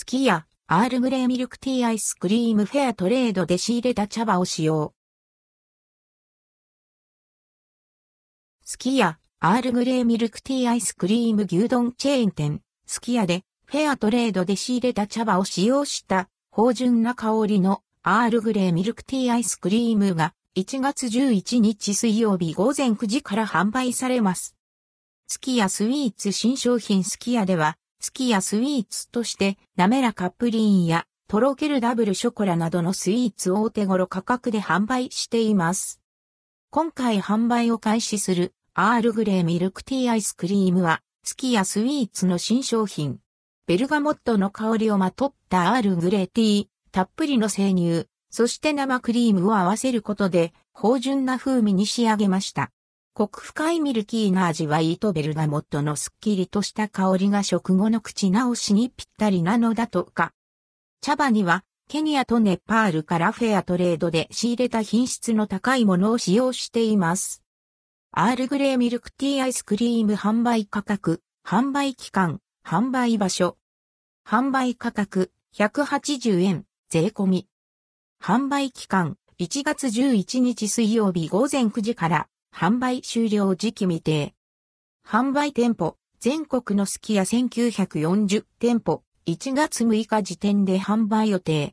スキヤ、アールグレーミルクティーアイスクリームフェアトレードで仕入れた茶葉を使用。スキヤ、アールグレーミルクティーアイスクリーム牛丼チェーン店、スキヤでフェアトレードで仕入れた茶葉を使用した芳醇な香りのアールグレーミルクティーアイスクリームが1月11日水曜日午前9時から販売されます。スキヤスイーツ新商品スキヤではスキヤスイーツとして滑らかプリンやとろけるダブルショコラなどのスイーツをお手頃価格で販売しています。今回販売を開始するアールグレーミルクティーアイスクリームはスキヤスイーツの新商品。ベルガモットの香りをまとったアールグレーティー、たっぷりの生乳、そして生クリームを合わせることで芳醇な風味に仕上げました。コク深いミルキーな味わいとベルガモットのスッキリとした香りが食後の口直しにぴったりなのだとか。茶葉にはケニアとネパールからフェアトレードで仕入れた品質の高いものを使用しています。アールグレーミルクティーアイスクリーム販売価格、販売期間、販売場所。販売価格180円、税込み。販売期間1月11日水曜日午前9時から販売終了時期未定。販売店舗、全国のスキヤ1940店舗、1月6日時点で販売予定。